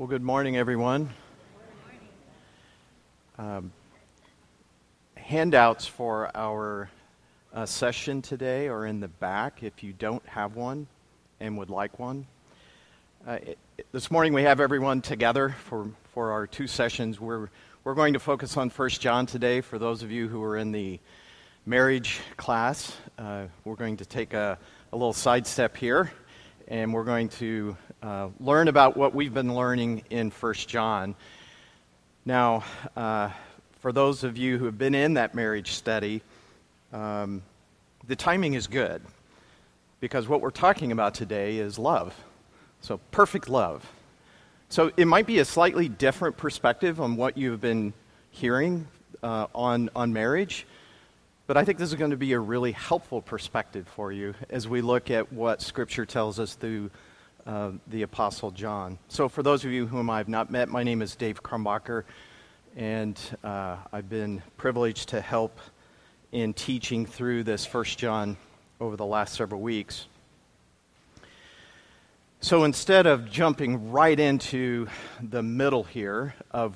Well, good morning, everyone. Um, handouts for our uh, session today are in the back if you don't have one and would like one. Uh, it, this morning we have everyone together for, for our two sessions. We're, we're going to focus on 1 John today for those of you who are in the marriage class. Uh, we're going to take a, a little sidestep here and we're going to uh, learn about what we've been learning in First John. Now, uh, for those of you who have been in that marriage study, um, the timing is good because what we're talking about today is love. So, perfect love. So, it might be a slightly different perspective on what you've been hearing uh, on, on marriage. But I think this is going to be a really helpful perspective for you as we look at what Scripture tells us through the Apostle John. So, for those of you whom I've not met, my name is Dave Krumbacher, and uh, I've been privileged to help in teaching through this First John over the last several weeks. So, instead of jumping right into the middle here of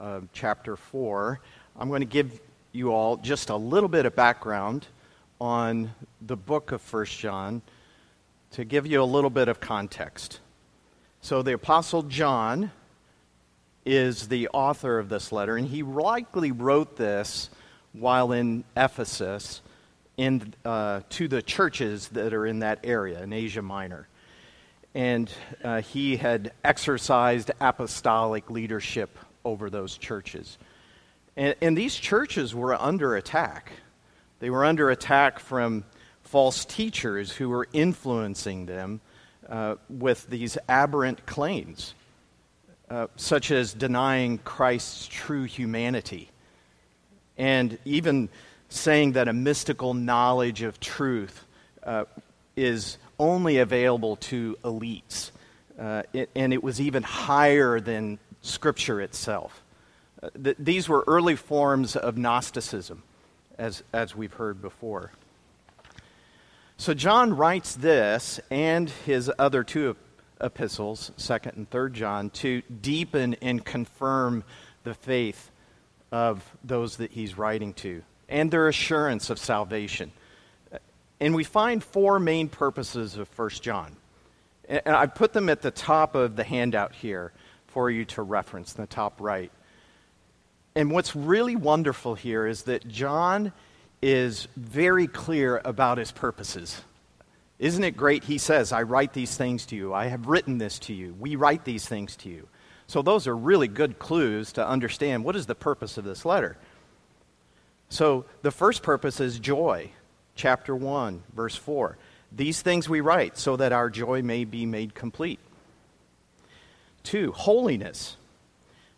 uh, chapter 4, I'm going to give you all just a little bit of background on the book of First John to give you a little bit of context. So, the Apostle John is the author of this letter, and he likely wrote this while in Ephesus in, uh, to the churches that are in that area in Asia Minor. And uh, he had exercised apostolic leadership over those churches. And, and these churches were under attack. They were under attack from false teachers who were influencing them uh, with these aberrant claims, uh, such as denying Christ's true humanity, and even saying that a mystical knowledge of truth uh, is only available to elites. Uh, it, and it was even higher than Scripture itself th- these were early forms of Gnosticism, as, as we've heard before. So John writes this and his other two epistles, 2nd and 3rd John, to deepen and confirm the faith of those that he's writing to and their assurance of salvation. And we find four main purposes of 1 John. And I put them at the top of the handout here for you to reference, in the top right. And what's really wonderful here is that John is very clear about his purposes. Isn't it great? He says, I write these things to you. I have written this to you. We write these things to you. So, those are really good clues to understand what is the purpose of this letter. So, the first purpose is joy. Chapter 1, verse 4. These things we write so that our joy may be made complete. Two, holiness.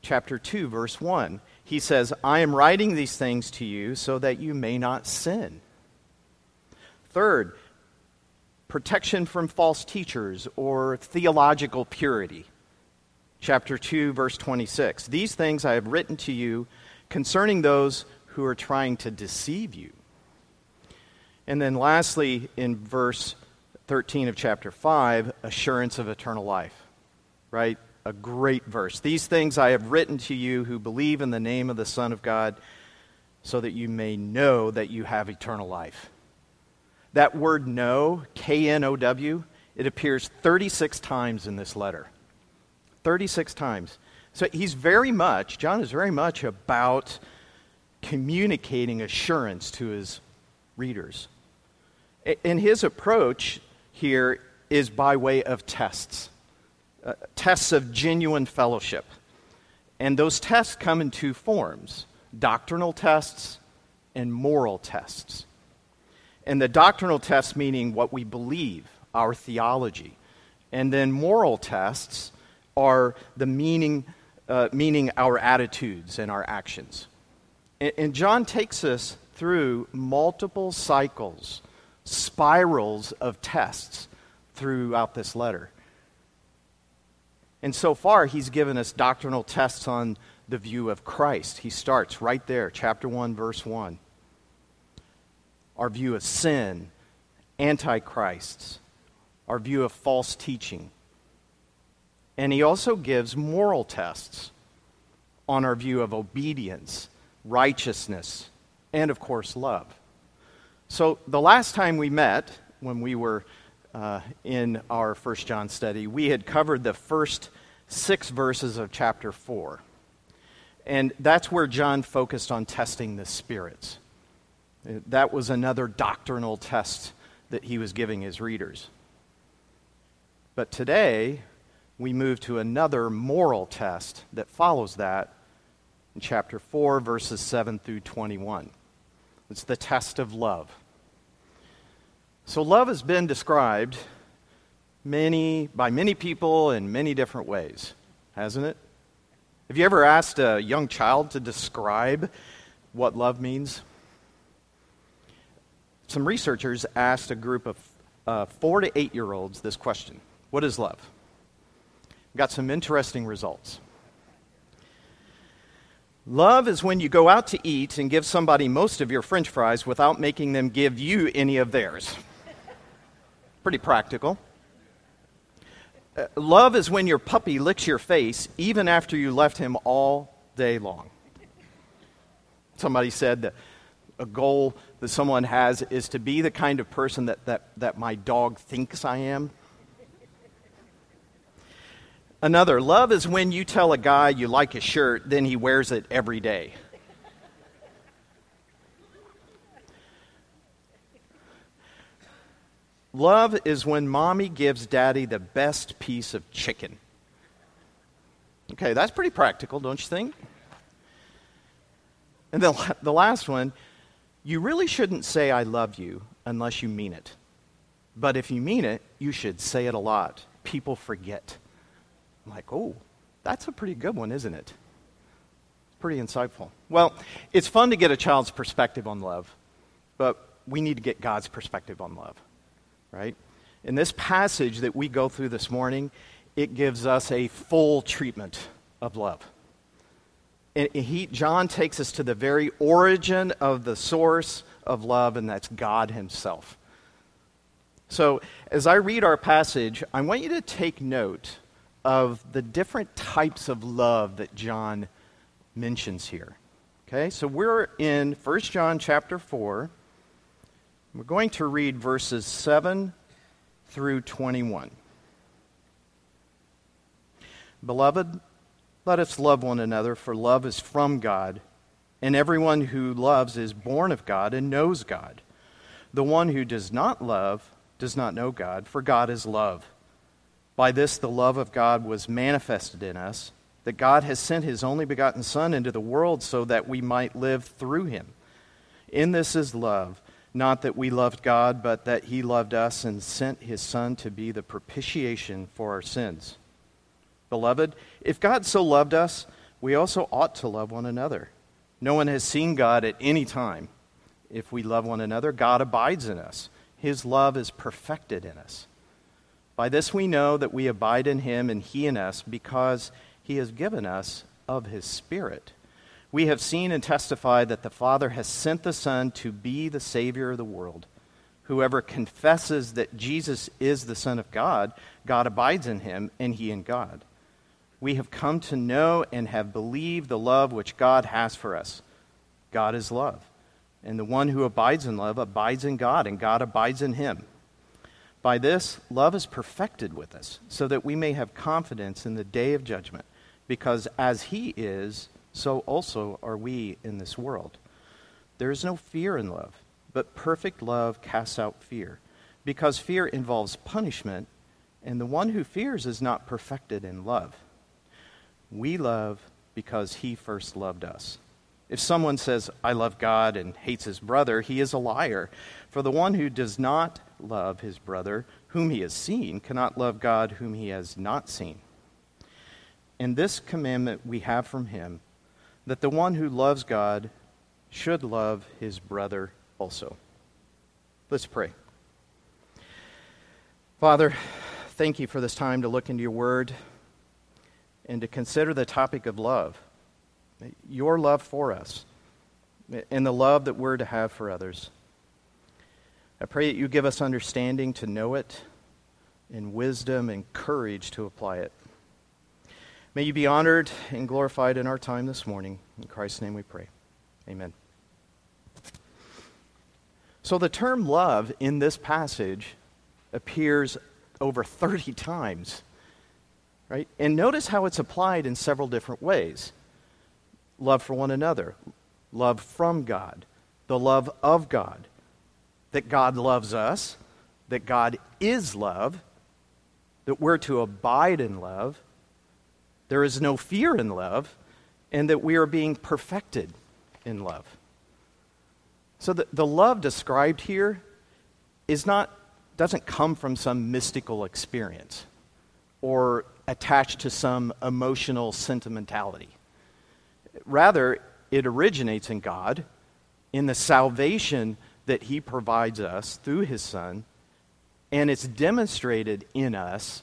Chapter 2, verse 1 he says, I am writing these things to you so that you may not sin. Third, protection from false teachers or theological purity. Chapter 2, verse 26. These things I have written to you concerning those who are trying to deceive you. And then lastly, in verse 13 of chapter 5, assurance of eternal life. Right? A great verse. These things I have written to you who believe in the name of the Son of God, so that you may know that you have eternal life. That word know, K N O W, it appears 36 times in this letter. 36 times. So he's very much, John is very much about communicating assurance to his readers. And his approach here is by way of tests uh, tests of genuine fellowship. And those tests come in two forms doctrinal tests and moral tests. And the doctrinal tests meaning what we believe, our theology. And then moral tests are the meaning, uh, meaning our attitudes and our actions. And, and John takes us through multiple cycles, spirals of tests throughout this letter. And so far, he's given us doctrinal tests on the view of Christ. He starts right there, chapter 1, verse 1. Our view of sin, antichrists, our view of false teaching. And he also gives moral tests on our view of obedience, righteousness, and of course, love. So the last time we met, when we were uh, in our First John study, we had covered the first six verses of chapter 4. And that's where John focused on testing the spirits. That was another doctrinal test that he was giving his readers. But today, we move to another moral test that follows that in chapter 4, verses 7 through 21. It's the test of love. So, love has been described many, by many people in many different ways, hasn't it? Have you ever asked a young child to describe what love means? Some researchers asked a group of uh, four to eight year olds this question What is love? Got some interesting results. Love is when you go out to eat and give somebody most of your french fries without making them give you any of theirs. Pretty practical. Uh, love is when your puppy licks your face even after you left him all day long. Somebody said that a goal that someone has is to be the kind of person that, that, that my dog thinks I am. Another, love is when you tell a guy you like his shirt, then he wears it every day. Love is when mommy gives daddy the best piece of chicken. Okay, that's pretty practical, don't you think? And the, the last one, you really shouldn't say I love you unless you mean it. But if you mean it, you should say it a lot. People forget. I'm like, oh, that's a pretty good one, isn't it? Pretty insightful. Well, it's fun to get a child's perspective on love, but we need to get God's perspective on love right? In this passage that we go through this morning, it gives us a full treatment of love. And he, John takes us to the very origin of the source of love, and that's God Himself. So, as I read our passage, I want you to take note of the different types of love that John mentions here. Okay, so we're in 1 John chapter 4, we're going to read verses 7 through 21. Beloved, let us love one another, for love is from God, and everyone who loves is born of God and knows God. The one who does not love does not know God, for God is love. By this the love of God was manifested in us, that God has sent his only begotten Son into the world so that we might live through him. In this is love not that we loved God, but that He loved us and sent His Son to be the propitiation for our sins. Beloved, if God so loved us, we also ought to love one another. No one has seen God at any time. If we love one another, God abides in us. His love is perfected in us. By this we know that we abide in Him and He in us, because He has given us of His Spirit. We have seen and testified that the Father has sent the Son to be the Savior of the world. Whoever confesses that Jesus is the Son of God, God abides in him, and he in God. We have come to know and have believed the love which God has for us. God is love. And the one who abides in love abides in God, and God abides in him. By this, love is perfected with us, so that we may have confidence in the day of judgment, because as he is, so also are we in this world. There is no fear in love, but perfect love casts out fear, because fear involves punishment, and the one who fears is not perfected in love. We love because he first loved us. If someone says, I love God and hates his brother, he is a liar. For the one who does not love his brother, whom he has seen, cannot love God whom he has not seen. And this commandment we have from him that the one who loves God should love his brother also. Let's pray. Father, thank you for this time to look into your word and to consider the topic of love, your love for us, and the love that we're to have for others. I pray that you give us understanding to know it, and wisdom and courage to apply it. May you be honored and glorified in our time this morning. In Christ's name we pray. Amen. So the term love in this passage appears over 30 times. Right? And notice how it's applied in several different ways. Love for one another, love from God, the love of God, that God loves us, that God is love, that we're to abide in love, there is no fear in love, and that we are being perfected in love. So the, the love described here is not, doesn't come from some mystical experience or attached to some emotional sentimentality. Rather, it originates in God, in the salvation that He provides us through His Son, and it's demonstrated in us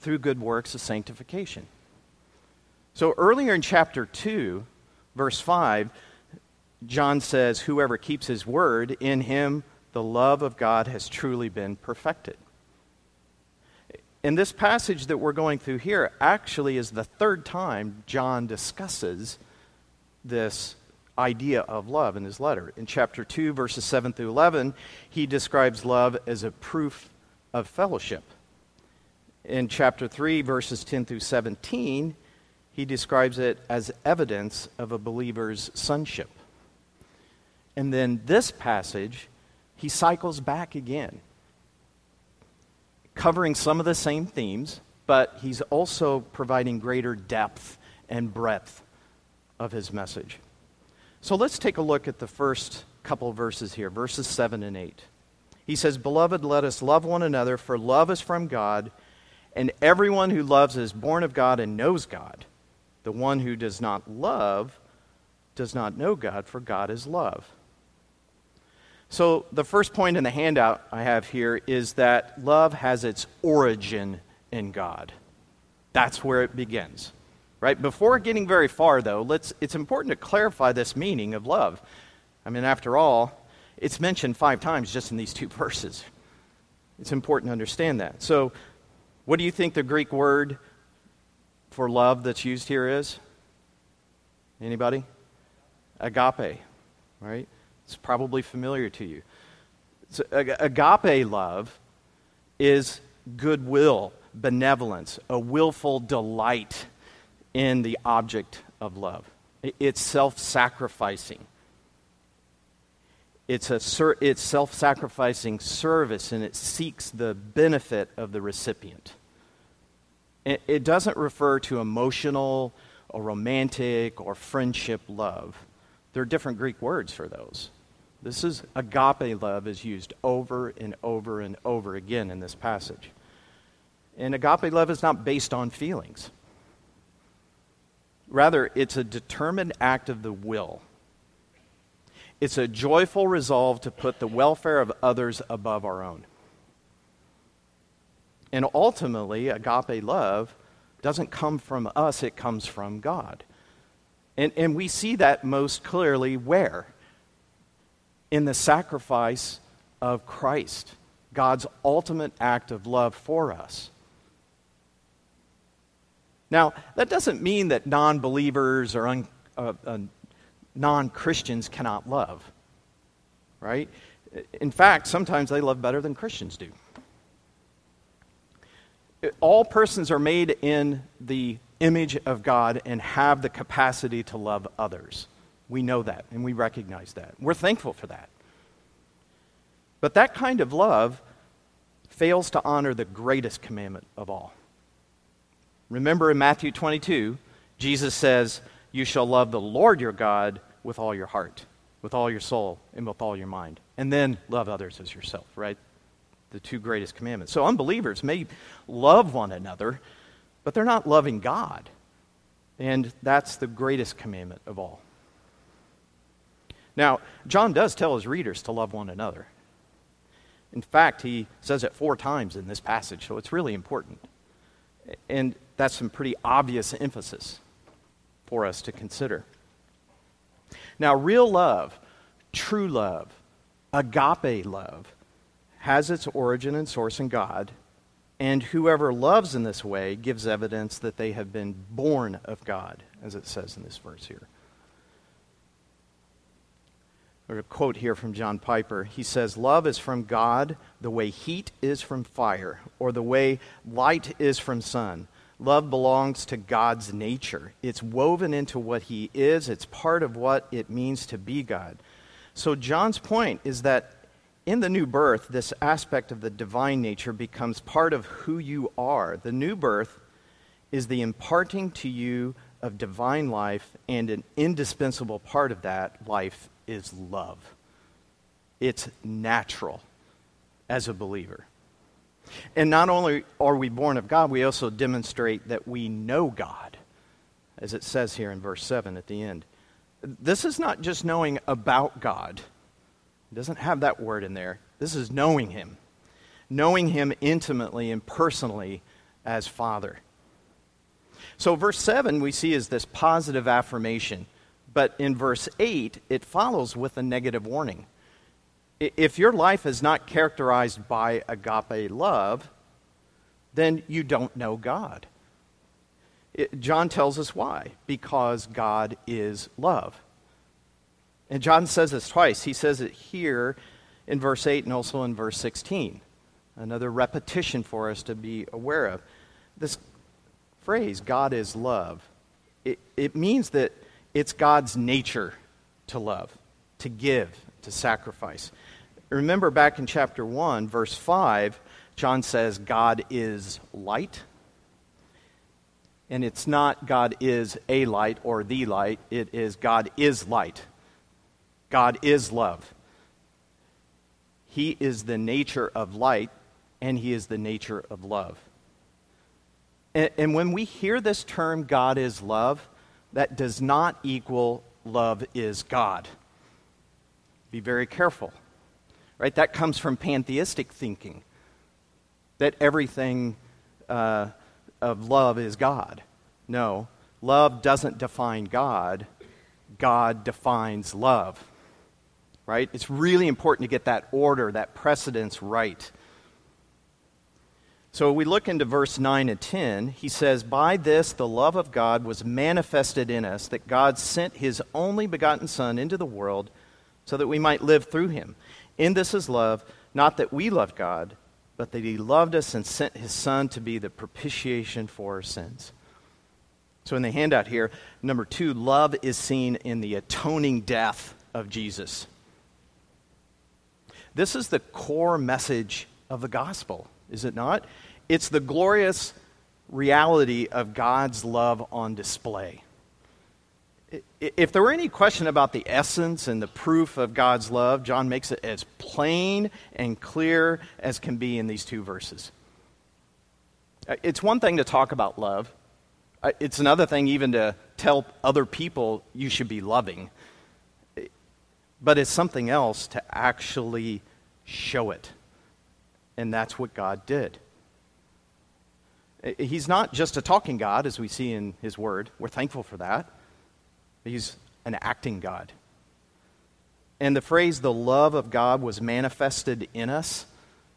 through good works of sanctification. So earlier in chapter 2, verse 5, John says, Whoever keeps his word, in him the love of God has truly been perfected. In this passage that we're going through here, actually is the third time John discusses this idea of love in his letter. In chapter 2, verses 7 through 11, he describes love as a proof of fellowship. In chapter 3, verses 10 through 17, he describes it as evidence of a believer's sonship. And then this passage, he cycles back again, covering some of the same themes, but he's also providing greater depth and breadth of his message. So let's take a look at the first couple verses here, verses 7 and 8. He says, Beloved, let us love one another, for love is from God, and everyone who loves is born of God and knows God. The one who does not love does not know God, for God is love. So, the first point in the handout I have here is that love has its origin in God. That's where it begins. Right? Before getting very far, though, let's, it's important to clarify this meaning of love. I mean, after all, it's mentioned five times just in these two verses. It's important to understand that. So, what do you think the Greek word for love that's used here is? Anybody? Agape, right? It's probably familiar to you. So, agape love is goodwill, benevolence, a willful delight in the object of love. It's self sacrificing. It's, a, it's self sacrificing service and it seeks the benefit of the recipient. It doesn't refer to emotional or romantic or friendship love. There are different Greek words for those. This is agape love is used over and over and over again in this passage. And agape love is not based on feelings. Rather, it's a determined act of the will. It's a joyful resolve to put the welfare of others above our own. And ultimately, agape love doesn't come from us, it comes from God. And, and we see that most clearly where? In the sacrifice of Christ, God's ultimate act of love for us. Now, that doesn't mean that non believers or un, uh, uh, non Christians cannot love, right? In fact, sometimes they love better than Christians do all persons are made in the image of God and have the capacity to love others. We know that and we recognize that. We're thankful for that. But that kind of love fails to honor the greatest commandment of all. Remember in Matthew 22, Jesus says, You shall love the Lord your God with all your heart, with all your soul, and with all your mind. And then love others as yourself, right? The two greatest commandments. So unbelievers may love one another, but they're not loving God. And that's the greatest commandment of all. Now, John does tell his readers to love one another. In fact, he says it four times in this passage, so it's really important. And that's some pretty obvious emphasis for us to consider. Now, real love, true love, agape love, has its origin and source in God, And whoever loves in this way gives evidence that they have been born of God, as it says in this verse here. a quote here from John Piper. He says, Love is from God the way heat is from fire, or the way light is from sun. Love belongs to God's nature. It's woven into what He is, it's part of what it means to be God. So, John's point is that in the new birth, this aspect of the divine nature becomes part of who you are. The new birth is the imparting to you of divine life, and an indispensable part of that life is love. It's natural as a believer. And not only are we born of God, we also demonstrate that we know God, as it says here in verse 7 at the end. This is not just knowing about God, it doesn't have that word in there. This is knowing Him, knowing Him intimately and personally as Father. So, verse 7 we see is this positive affirmation. But in verse 8, it follows with a negative warning. If your life is not characterized by agape love, then you don't know God. It, John tells us why. Because God is love. And John says this twice. He says it here in verse 8 and also in verse 16. Another repetition for us to be aware of. This phrase, God is love, it, it means that it's God's nature to love, to give, to sacrifice. Remember back in chapter 1, verse 5, John says, God is light. And it's not God is a light or the light, it is God is light. God is love. He is the nature of light, and He is the nature of love. And, and when we hear this term, God is love, that does not equal love is God. Be very careful. Right? That comes from pantheistic thinking that everything uh, of love is God. No, love doesn't define God, God defines love. Right? It's really important to get that order, that precedence right. So we look into verse 9 and 10. He says, By this the love of God was manifested in us, that God sent his only begotten Son into the world so that we might live through him. In this is love, not that we loved God, but that he loved us and sent his Son to be the propitiation for our sins. So in the handout here, number two, love is seen in the atoning death of Jesus. This is the core message of the gospel is it not? It's the glorious reality of God's love on display. If there were any question about the essence and the proof of God's love, John makes it as plain and clear as can be in these two verses. Uh, it's one thing to talk about love, uh, it's another thing even to tell other people you should be loving. But it's something else to actually show it. And that's what God did. He's not just a talking God, as we see in His Word. We're thankful for that. He's an acting God. And the phrase, the love of God was manifested in us,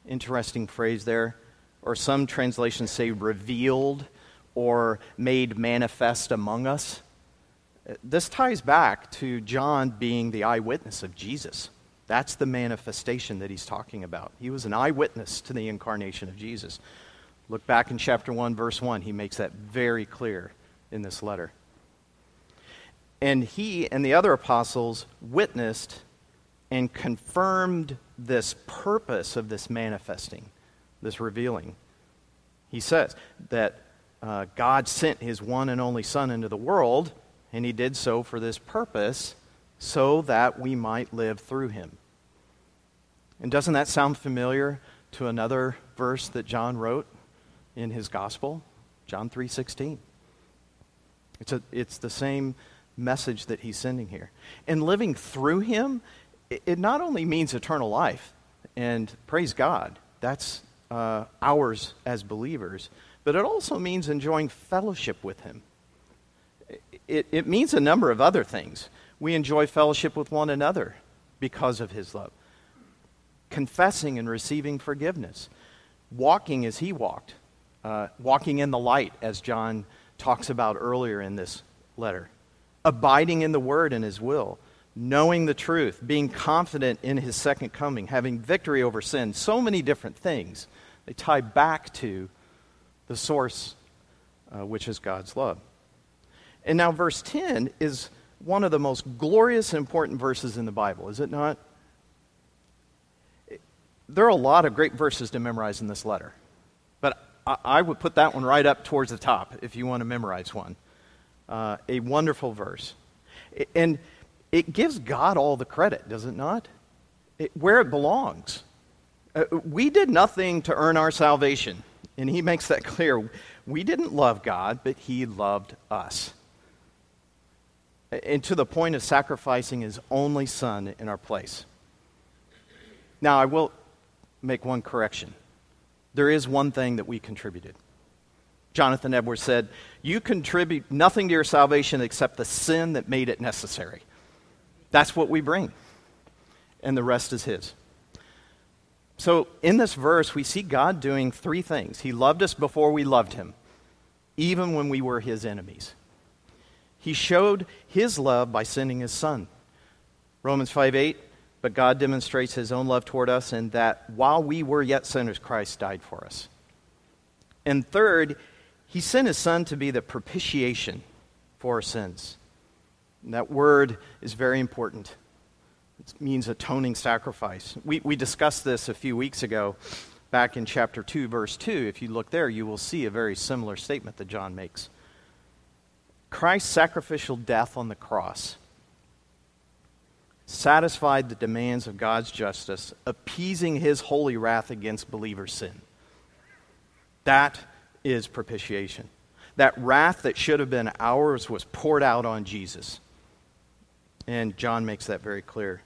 interesting phrase there. Or some translations say revealed or made manifest among us. This ties back to John being the eyewitness of Jesus. That's the manifestation that he's talking about. He was an eyewitness to the incarnation of Jesus. Look back in chapter 1, verse 1. He makes that very clear in this letter. And he and the other apostles witnessed and confirmed this purpose of this manifesting, this revealing. He says that uh, God sent his one and only Son into the world, and he did so for this purpose so that we might live through him. And doesn't that sound familiar to another verse that John wrote in his gospel? John 3:16. It's, a, it's the same message that he's sending here. And living through him, it, not only means eternal life, and praise God, that's uh, ours as believers, but it also means enjoying fellowship with him. It, it means a number of other things we enjoy fellowship with one another because of his love. Confessing and receiving forgiveness. walking as he walked, uh, walking in the light, as John talks about earlier in this letter, abiding in the word and his will, knowing the truth, being confident in his second coming, having victory over sin. So many different things. They tie back to the source, uh, which is God's love. And now, verse 10 is one of the most glorious and important verses in the Bible, is it not? There are a lot of great verses to memorize in this letter, but I, would put that one right up towards the top if you want to memorize one. Uh, a wonderful verse. And it gives God all the credit, does it not? It, where it belongs. Uh, we did nothing to earn our salvation, and he makes that clear. We didn't love God, but he loved us and to the point of sacrificing his only son in our place. Now, I will make one correction. There is one thing that we contributed. Jonathan Edwards said, You contribute nothing to your salvation except the sin that made it necessary. That's what we bring, and the rest is his. So, in this verse, we see God doing three things. He loved us before we loved him, even when we were his enemies. He showed his love by sending his son. Romans 5 8, but God demonstrates his own love toward us in that while we were yet sinners, Christ died for us. And third, he sent his son to be the propitiation for our sins. And that word is very important. It means atoning sacrifice. We, we discussed this a few weeks ago back in chapter 2, verse 2. If you look there, you will see a very similar statement that John makes. Christ's sacrificial death on the cross satisfied the demands of God's justice, appeasing his holy wrath against believers' sin. That is propitiation. That wrath that should have been ours was poured out on Jesus. And John makes that very clear.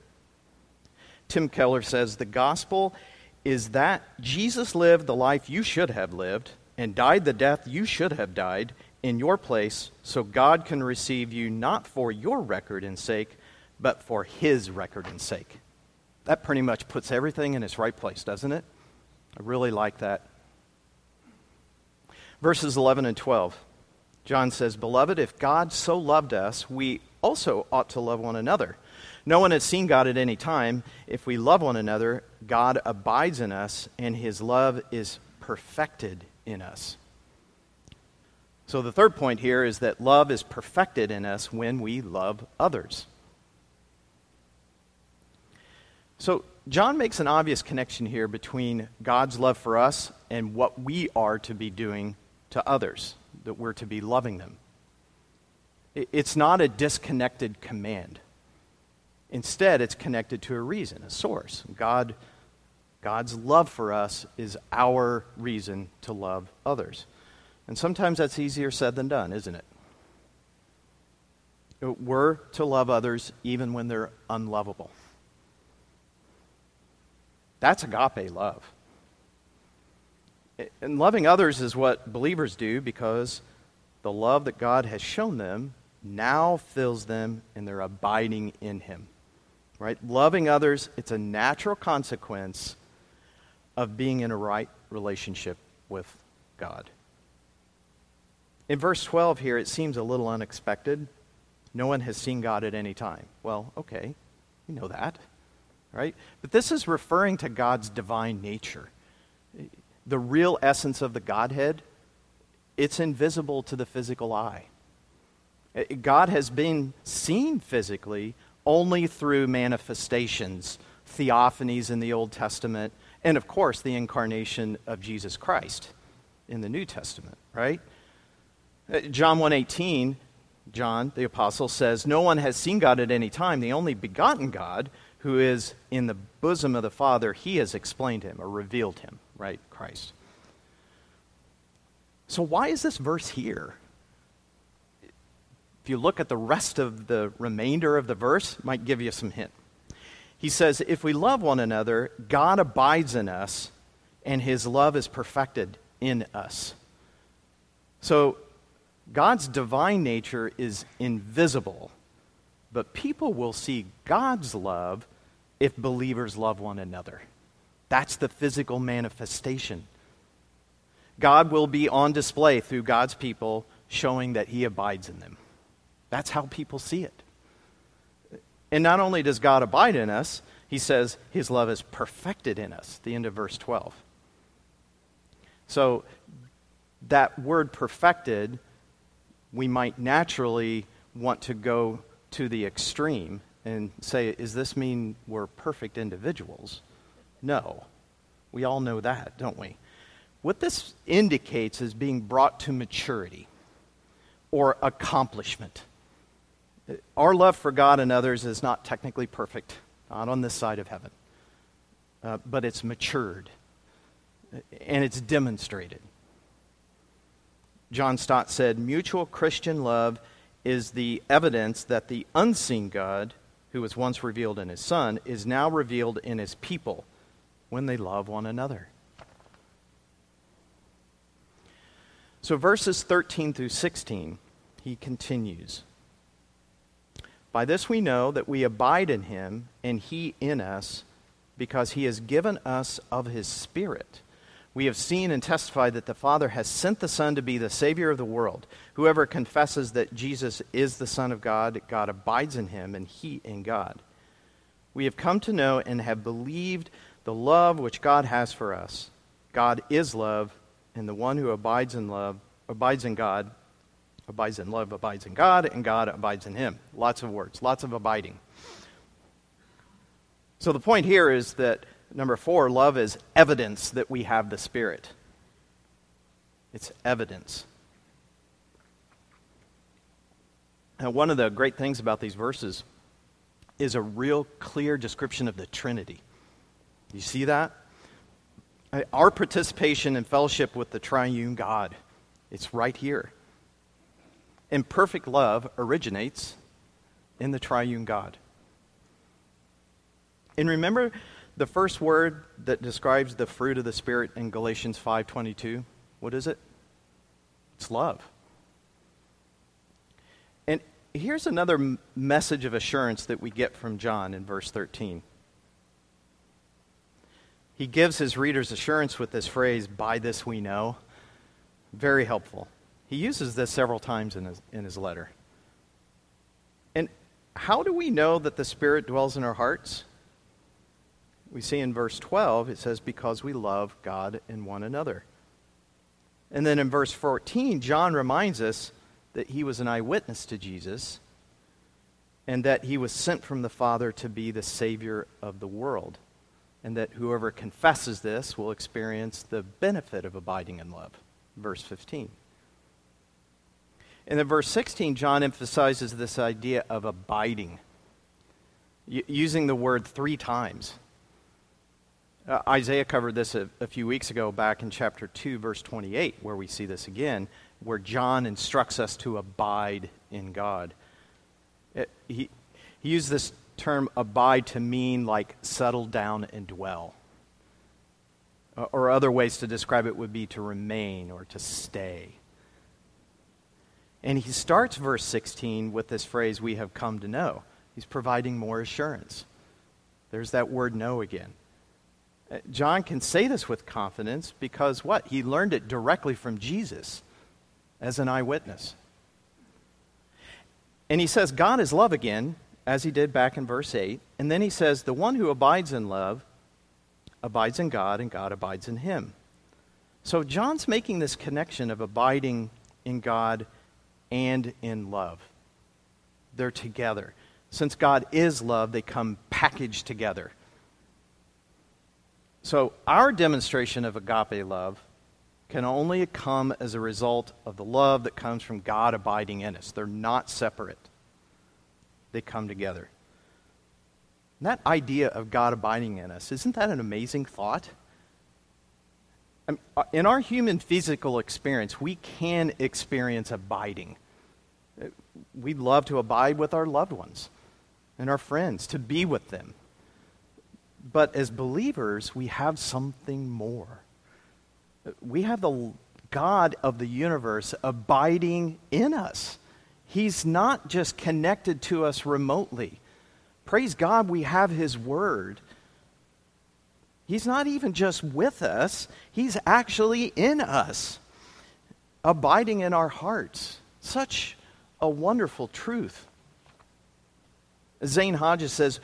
Tim Keller says the gospel is that Jesus lived the life you should have lived and died the death you should have died in your place so God can receive you not for your record and sake, but for his record and sake. That pretty much puts everything in its right place, doesn't it? I really like that. Verses 11 and 12. John says, Beloved, if God so loved us, we also ought to love one another. No one has seen God at any time. If we love one another, God abides in us, and his love is perfected in us. So, the third point here is that love is perfected in us when we love others. So, John makes an obvious connection here between God's love for us and what we are to be doing to others, that we're to be loving them. It's not a disconnected command. Instead, it's connected to a reason, a source. God, God's love for us is our reason to love others. And sometimes that's easier said than done, isn't it? Uh, we're to love others even when they're unlovable. That's agape love. And loving others is what believers do because the love that God has shown them now fills them and they're abiding in Him. Right? Loving others, it's a natural consequence of being in a right relationship with God. In verse 12 here, it seems a little unexpected. No one has seen God at any time. Well, okay, you know that, right? But this is referring to God's divine nature. The real essence of the Godhead, it's invisible to the physical eye. Eh, God has been seen physically only through manifestations, theophanies in the Old Testament, and of course, the incarnation of Jesus Christ in the New Testament, right? Uh, John 1:18, John the apostle says, "No one has seen God at any time. The only begotten God, who is in the bosom of the Father, he has explained him or revealed him, right? Christ." So why is this verse here? If you look at the rest of the remainder of the verse, might give you some hint. He says, "If we love one another, God abides in us, and his love is perfected in us." So God's divine nature is invisible, but people will see God's love if believers love one another. That's the physical manifestation God will be on display through God's people, showing that He abides in them. That's how people see it. And not only does God abide in us, He says His love is perfected in us, the end of verse 12. So, that word perfected, we might naturally want to go to the extreme and say, does this mean we're perfect individuals? No. We all know that, don't we? What this indicates is being brought to maturity or accomplishment. Our love for God and others is not technically perfect, not on this side of heaven, uh, but it's matured and it's demonstrated. John Stott said, Mutual Christian love is the evidence that the unseen God, who was once revealed in his Son, is now revealed in his people when they love one another. So, verses 13 through 16, he continues By this we know that we abide in him, and he in us, because he has given us of his Spirit. We have seen and testified that the Father has sent the Son to be the Savior of the world. Whoever confesses that Jesus is the Son of God, God abides in him, and he in God. We have come to know and have believed the love which God has for us. God is love, and the one who abides in love abides in God, abides in love, abides in God, and God abides in him. Lots of words, lots of abiding. So the point here is that number four, love is evidence that we have the Spirit. It's evidence. Now, one of the great things about these verses is a real clear description of the Trinity. You see that? Our participation in fellowship with the triune God, it's right here. And perfect love originates in the triune God. And remember the first word that describes the fruit of the spirit in Galatians 5:22, what is it? It's love. And here's another message of assurance that we get from John in verse 13 he gives his readers assurance with this phrase, by this we know. Very helpful. He uses this several times in his, in his letter. And how do we know that the Spirit dwells in our hearts? We see in verse 12, it says, because we love God and one another. And then in verse 14, John reminds us that he was an eyewitness to Jesus and that he was sent from the Father to be the Savior of the world and that whoever confesses this will experience the benefit of abiding in love. Verse 15. And in verse 16, John emphasizes this idea of abiding, using the word three times. Uh, Isaiah covered this a, a few weeks ago back in chapter 2, verse 28, where we see this again, where John instructs us to abide in God. It, uh, he, he used this term abide to mean like settle down and dwell. Uh, or other ways to describe it would be to remain or to stay. And he starts verse 16 with this phrase, we have come to know. He's providing more assurance. There's that word know again. John can say this with confidence because what? He learned it directly from Jesus as an eyewitness. And he says, God is love again, as he did back in verse 8. And then he says, The one who abides in love abides in God, and God abides in him. So John's making this connection of abiding in God and in love. They're together. Since God is love, they come packaged together. So our demonstration of agape love can only come as a result of the love that comes from God abiding in us. They're not separate they come together. And that idea of God abiding in us, isn't that an amazing thought? Uh, in our human physical experience, we can experience abiding. We'd love to abide with our loved ones and our friends, to be with them. But as believers, we have something more. We have the God of the universe abiding in us. He's not just connected to us remotely. Praise God, we have His Word. He's not even just with us, He's actually in us, abiding in our hearts. Such a wonderful truth. Zane Hodges says,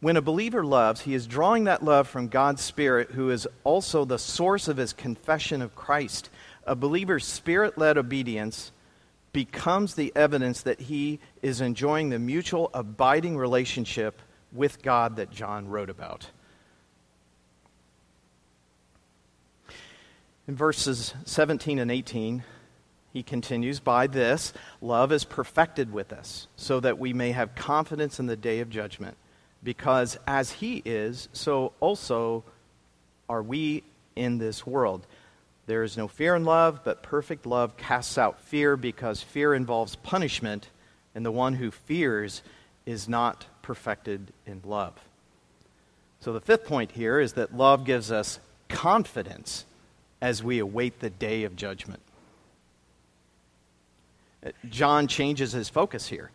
when a believer loves, he is drawing that love from God's Spirit, who is also the source of his confession of Christ. A believer's spirit led obedience becomes the evidence that he is enjoying the mutual abiding relationship with God that John wrote about. In verses 17 and 18, he continues, By this, love is perfected with us, so that we may have confidence in the day of judgment. Because as he is, so also are we in this world. There is no fear in love, but perfect love casts out fear, because fear involves punishment, and the one who fears is not perfected in love. So the fifth point here is that love gives us confidence as we await the day of judgment. Uh, John changes his focus here,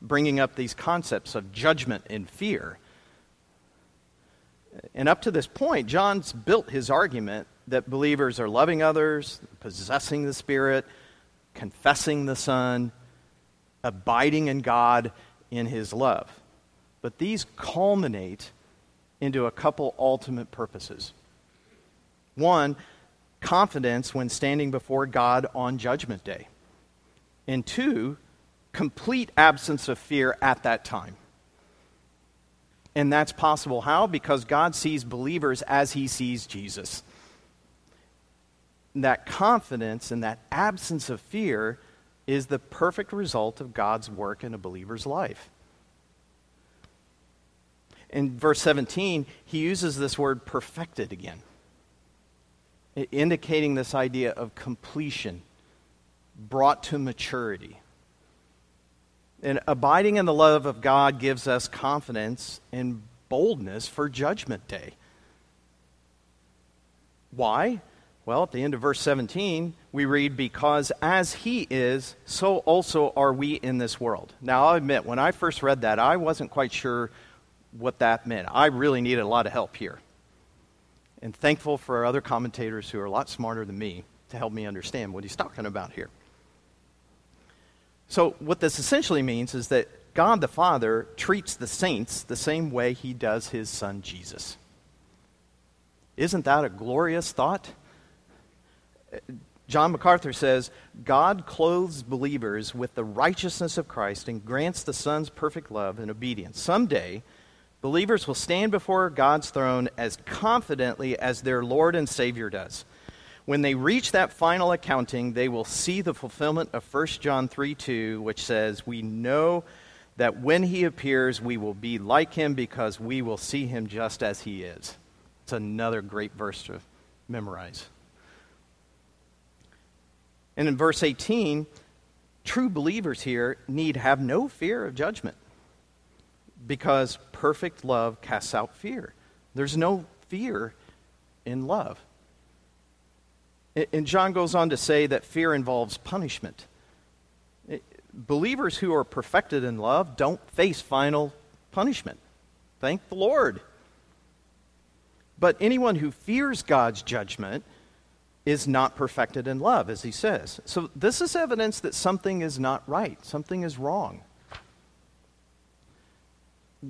bringing up these concepts of judgment and fear. And up to this point, John's built his argument that believers are loving others, possessing the Spirit, confessing the Son, abiding in God in his love. But these culminate into a couple ultimate purposes. One, confidence when standing before God on Judgment Day. And two, complete absence of fear at that time. And that's possible how? Because God sees believers as he sees Jesus. that confidence and that absence of fear is the perfect result of God's work in a believer's life. In verse 17, he uses this word perfected again, indicating this idea of completion brought to maturity. And abiding in the love of God gives us confidence and boldness for Judgment Day. Why? Well, at the end of verse 17, we read, Because as he is, so also are we in this world. Now, I'll admit, when I first read that, I wasn't quite sure what that meant. I really needed a lot of help here. And thankful for our other commentators who are a lot smarter than me to help me understand what he's talking about here. So, what this essentially means is that God the Father treats the saints the same way he does his son Jesus. Isn't that a glorious thought? John MacArthur says God clothes believers with the righteousness of Christ and grants the Son's perfect love and obedience. Someday, believers will stand before God's throne as confidently as their Lord and Savior does. When they reach that final accounting, they will see the fulfillment of 1 John 3 2, which says, We know that when he appears, we will be like him because we will see him just as he is. It's another great verse to memorize. And in verse 18, true believers here need have no fear of judgment because perfect love casts out fear. There's no fear in love. And John goes on to say that fear involves punishment. Believers who are perfected in love don't face final punishment. Thank the Lord. But anyone who fears God's judgment is not perfected in love, as he says. So this is evidence that something is not right, something is wrong.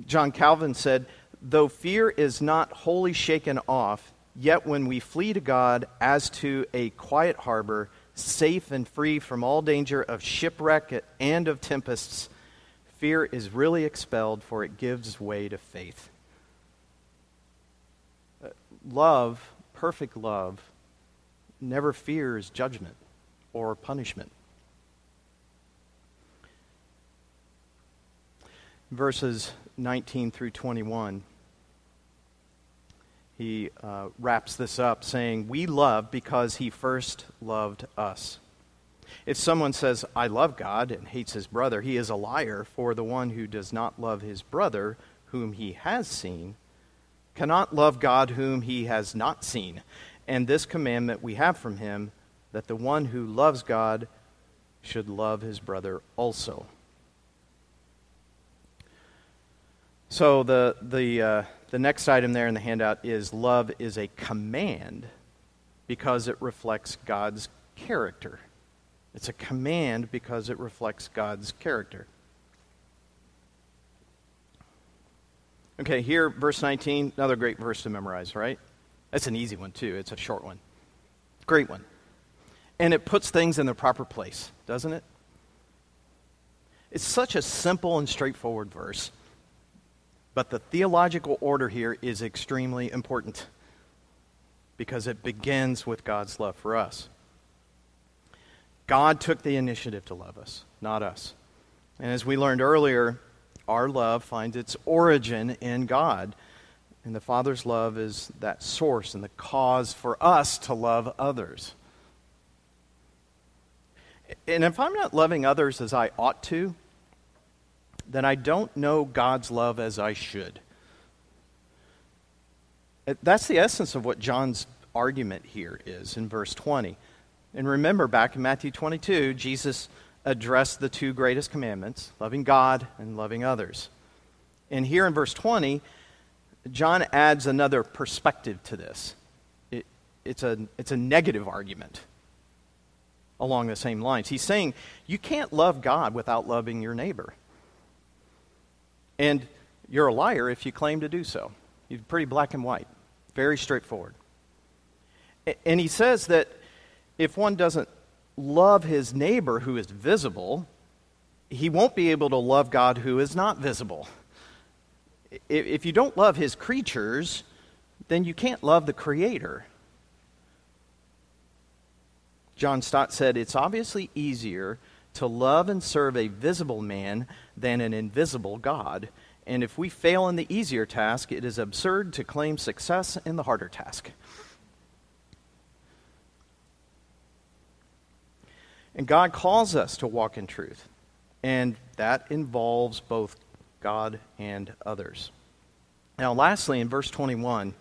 John Calvin said, Though fear is not wholly shaken off, Yet when we flee to God as to a quiet harbor, safe and free from all danger of shipwreck and of tempests, fear is really expelled, for it gives way to faith. Uh, love, perfect love, never fears judgment or punishment. Verses 19 through 21 he uh, wraps this up saying, We love because he first loved us. If someone says, I love God, and hates his brother, he is a liar, for the one who does not love his brother, whom he has seen, cannot love God whom he has not seen. And this commandment we have from him that the one who loves God should love his brother also. So the, the, uh, The next item there in the handout is love is a command because it reflects God's character. It's a command because it reflects God's character. Okay, here, verse 19, another great verse to memorize, right? That's an easy one, too. It's a short one. Great one. And it puts things in their proper place, doesn't it? It's such a simple and straightforward verse. But the theological order here is extremely important because it begins with God's love for us. God took the initiative to love us, not us. And as we learned earlier, our love finds its origin in God. And the Father's love is that source and the cause for us to love others. And if I'm not loving others as I ought to, then I don't know God's love as I should. That's the essence of what John's argument here is in verse 20. And remember, back in Matthew 22, Jesus addressed the two greatest commandments loving God and loving others. And here in verse 20, John adds another perspective to this. It, it's, a, it's a negative argument along the same lines. He's saying you can't love God without loving your neighbor. And you're a liar if you claim to do so. You're pretty black and white, very straightforward. And he says that if one doesn't love his neighbor who is visible, he won't be able to love God who is not visible. If you don't love his creatures, then you can't love the Creator. John Stott said, It's obviously easier to love and serve a visible man than an invisible God. And if we fail in the easier task, it is absurd to claim success in the harder task. And God calls us to walk in truth, and that involves both God and others. Now, lastly, in verse 21,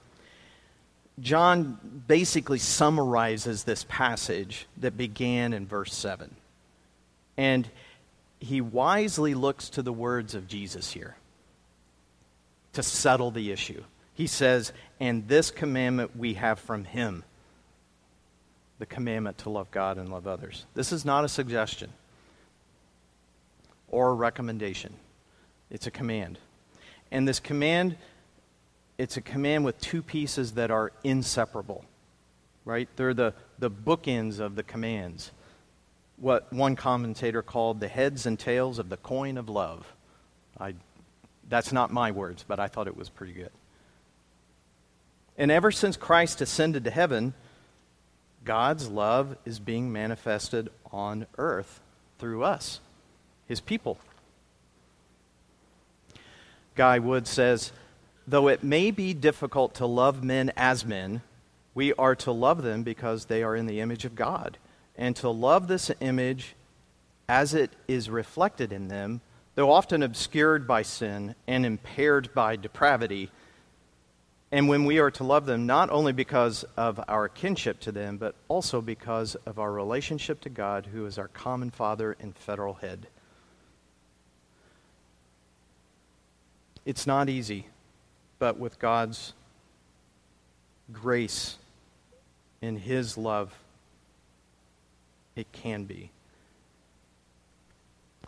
John basically summarizes this passage that began in verse 7. And he wisely looks to the words of Jesus here to settle the issue. He says, And this commandment we have from him the commandment to love God and love others. This is not a suggestion or a recommendation, it's a command. And this command, it's a command with two pieces that are inseparable, right? They're the, the bookends of the commands. What one commentator called the heads and tails of the coin of love. I, that's not my words, but I thought it was pretty good. And ever since Christ ascended to heaven, God's love is being manifested on earth through us, his people. Guy Wood says, though it may be difficult to love men as men, we are to love them because they are in the image of God. And to love this image as it is reflected in them, though often obscured by sin and impaired by depravity, and when we are to love them not only because of our kinship to them, but also because of our relationship to God, who is our common Father and federal head. It's not easy, but with God's grace and His love, it can be.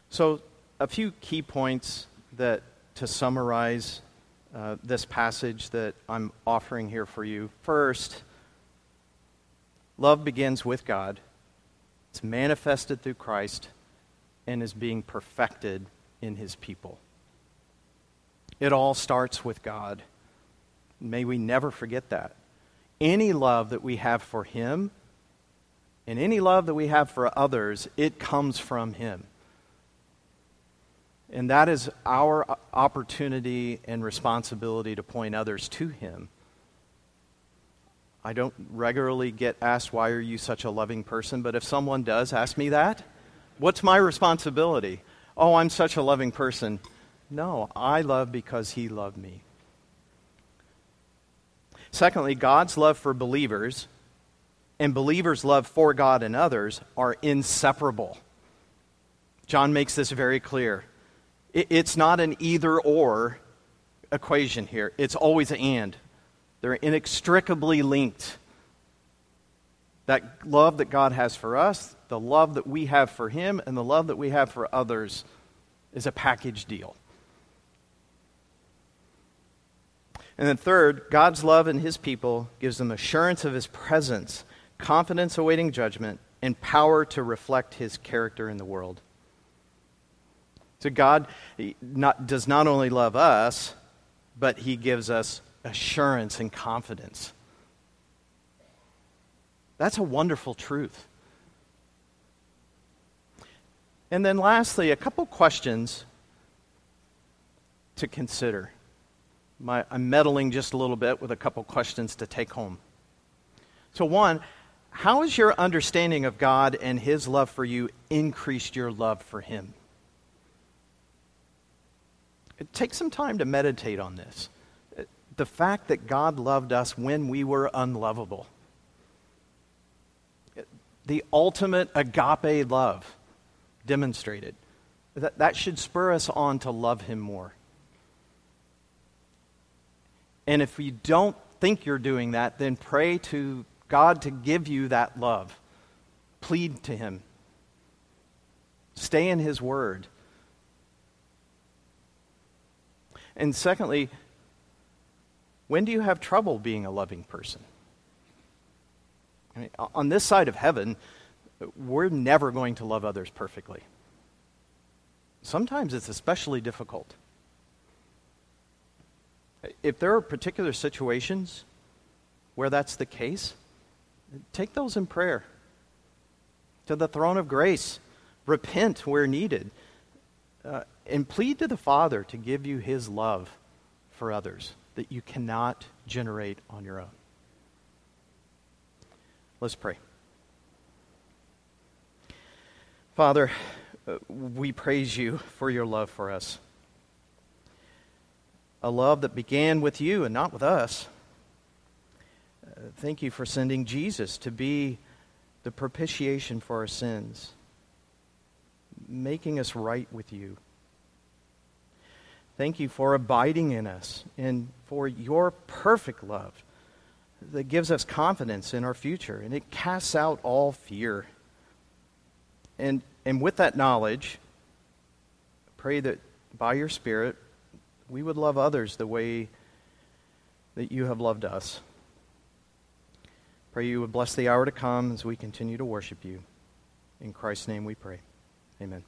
So, a few key points that to summarize uh, this passage that I'm offering here for you. First, love begins with God, it's manifested through Christ, and is being perfected in his people. It all starts with God. May we never forget that. Any love that we have for him and any love that we have for others, it comes from him. And that is our opportunity and responsibility to point others to Him. I don't regularly get asked, Why are you such a loving person? But if someone does ask me that, what's my responsibility? Oh, I'm such a loving person. No, I love because He loved me. Secondly, God's love for believers and believers' love for God and others are inseparable. John makes this very clear. It's not an either or. equation here. It's always an and. They're inextricably linked. That love that God has for us, the love that we have for Him, and the love that we have for others is a package deal. And then, third, God's love in His people gives them assurance of His presence, confidence awaiting judgment, and power to reflect His character in the world. So, God not, does not only love us, but He gives us assurance and confidence. That's a wonderful truth. And then, lastly, a couple questions to consider. My, I'm meddling just a little bit with a couple questions to take home. So, one, how has your understanding of God and His love for you increased your love for Him? Take some time to meditate on this. The fact that God loved us when we were unlovable. The ultimate agape love demonstrated. That, that should spur us on to love Him more. And if you don't think you're doing that, then pray to God to give you that love. Plead to Him. Stay in His Word. And secondly, when do you have trouble being a loving person? I mean, on this side of heaven, we're never going to love others perfectly. Sometimes it's especially difficult. If there are particular situations where that's the case, take those in prayer to the throne of grace. Repent where needed. Uh, and plead to the Father to give you his love for others that you cannot generate on your own. Let's pray. Father, uh, we praise you for your love for us. A love that began with you and not with us. Thank you for sending Jesus to be the propitiation for our sins, making us right with you. Thank you for abiding in us and for your perfect love that gives us confidence in our future and it casts out all fear. And, and with that knowledge, pray that by your Spirit, we would love others the way that you have loved us. Pray you would bless the hour to come as we continue to worship you. In Christ's name we pray. Amen.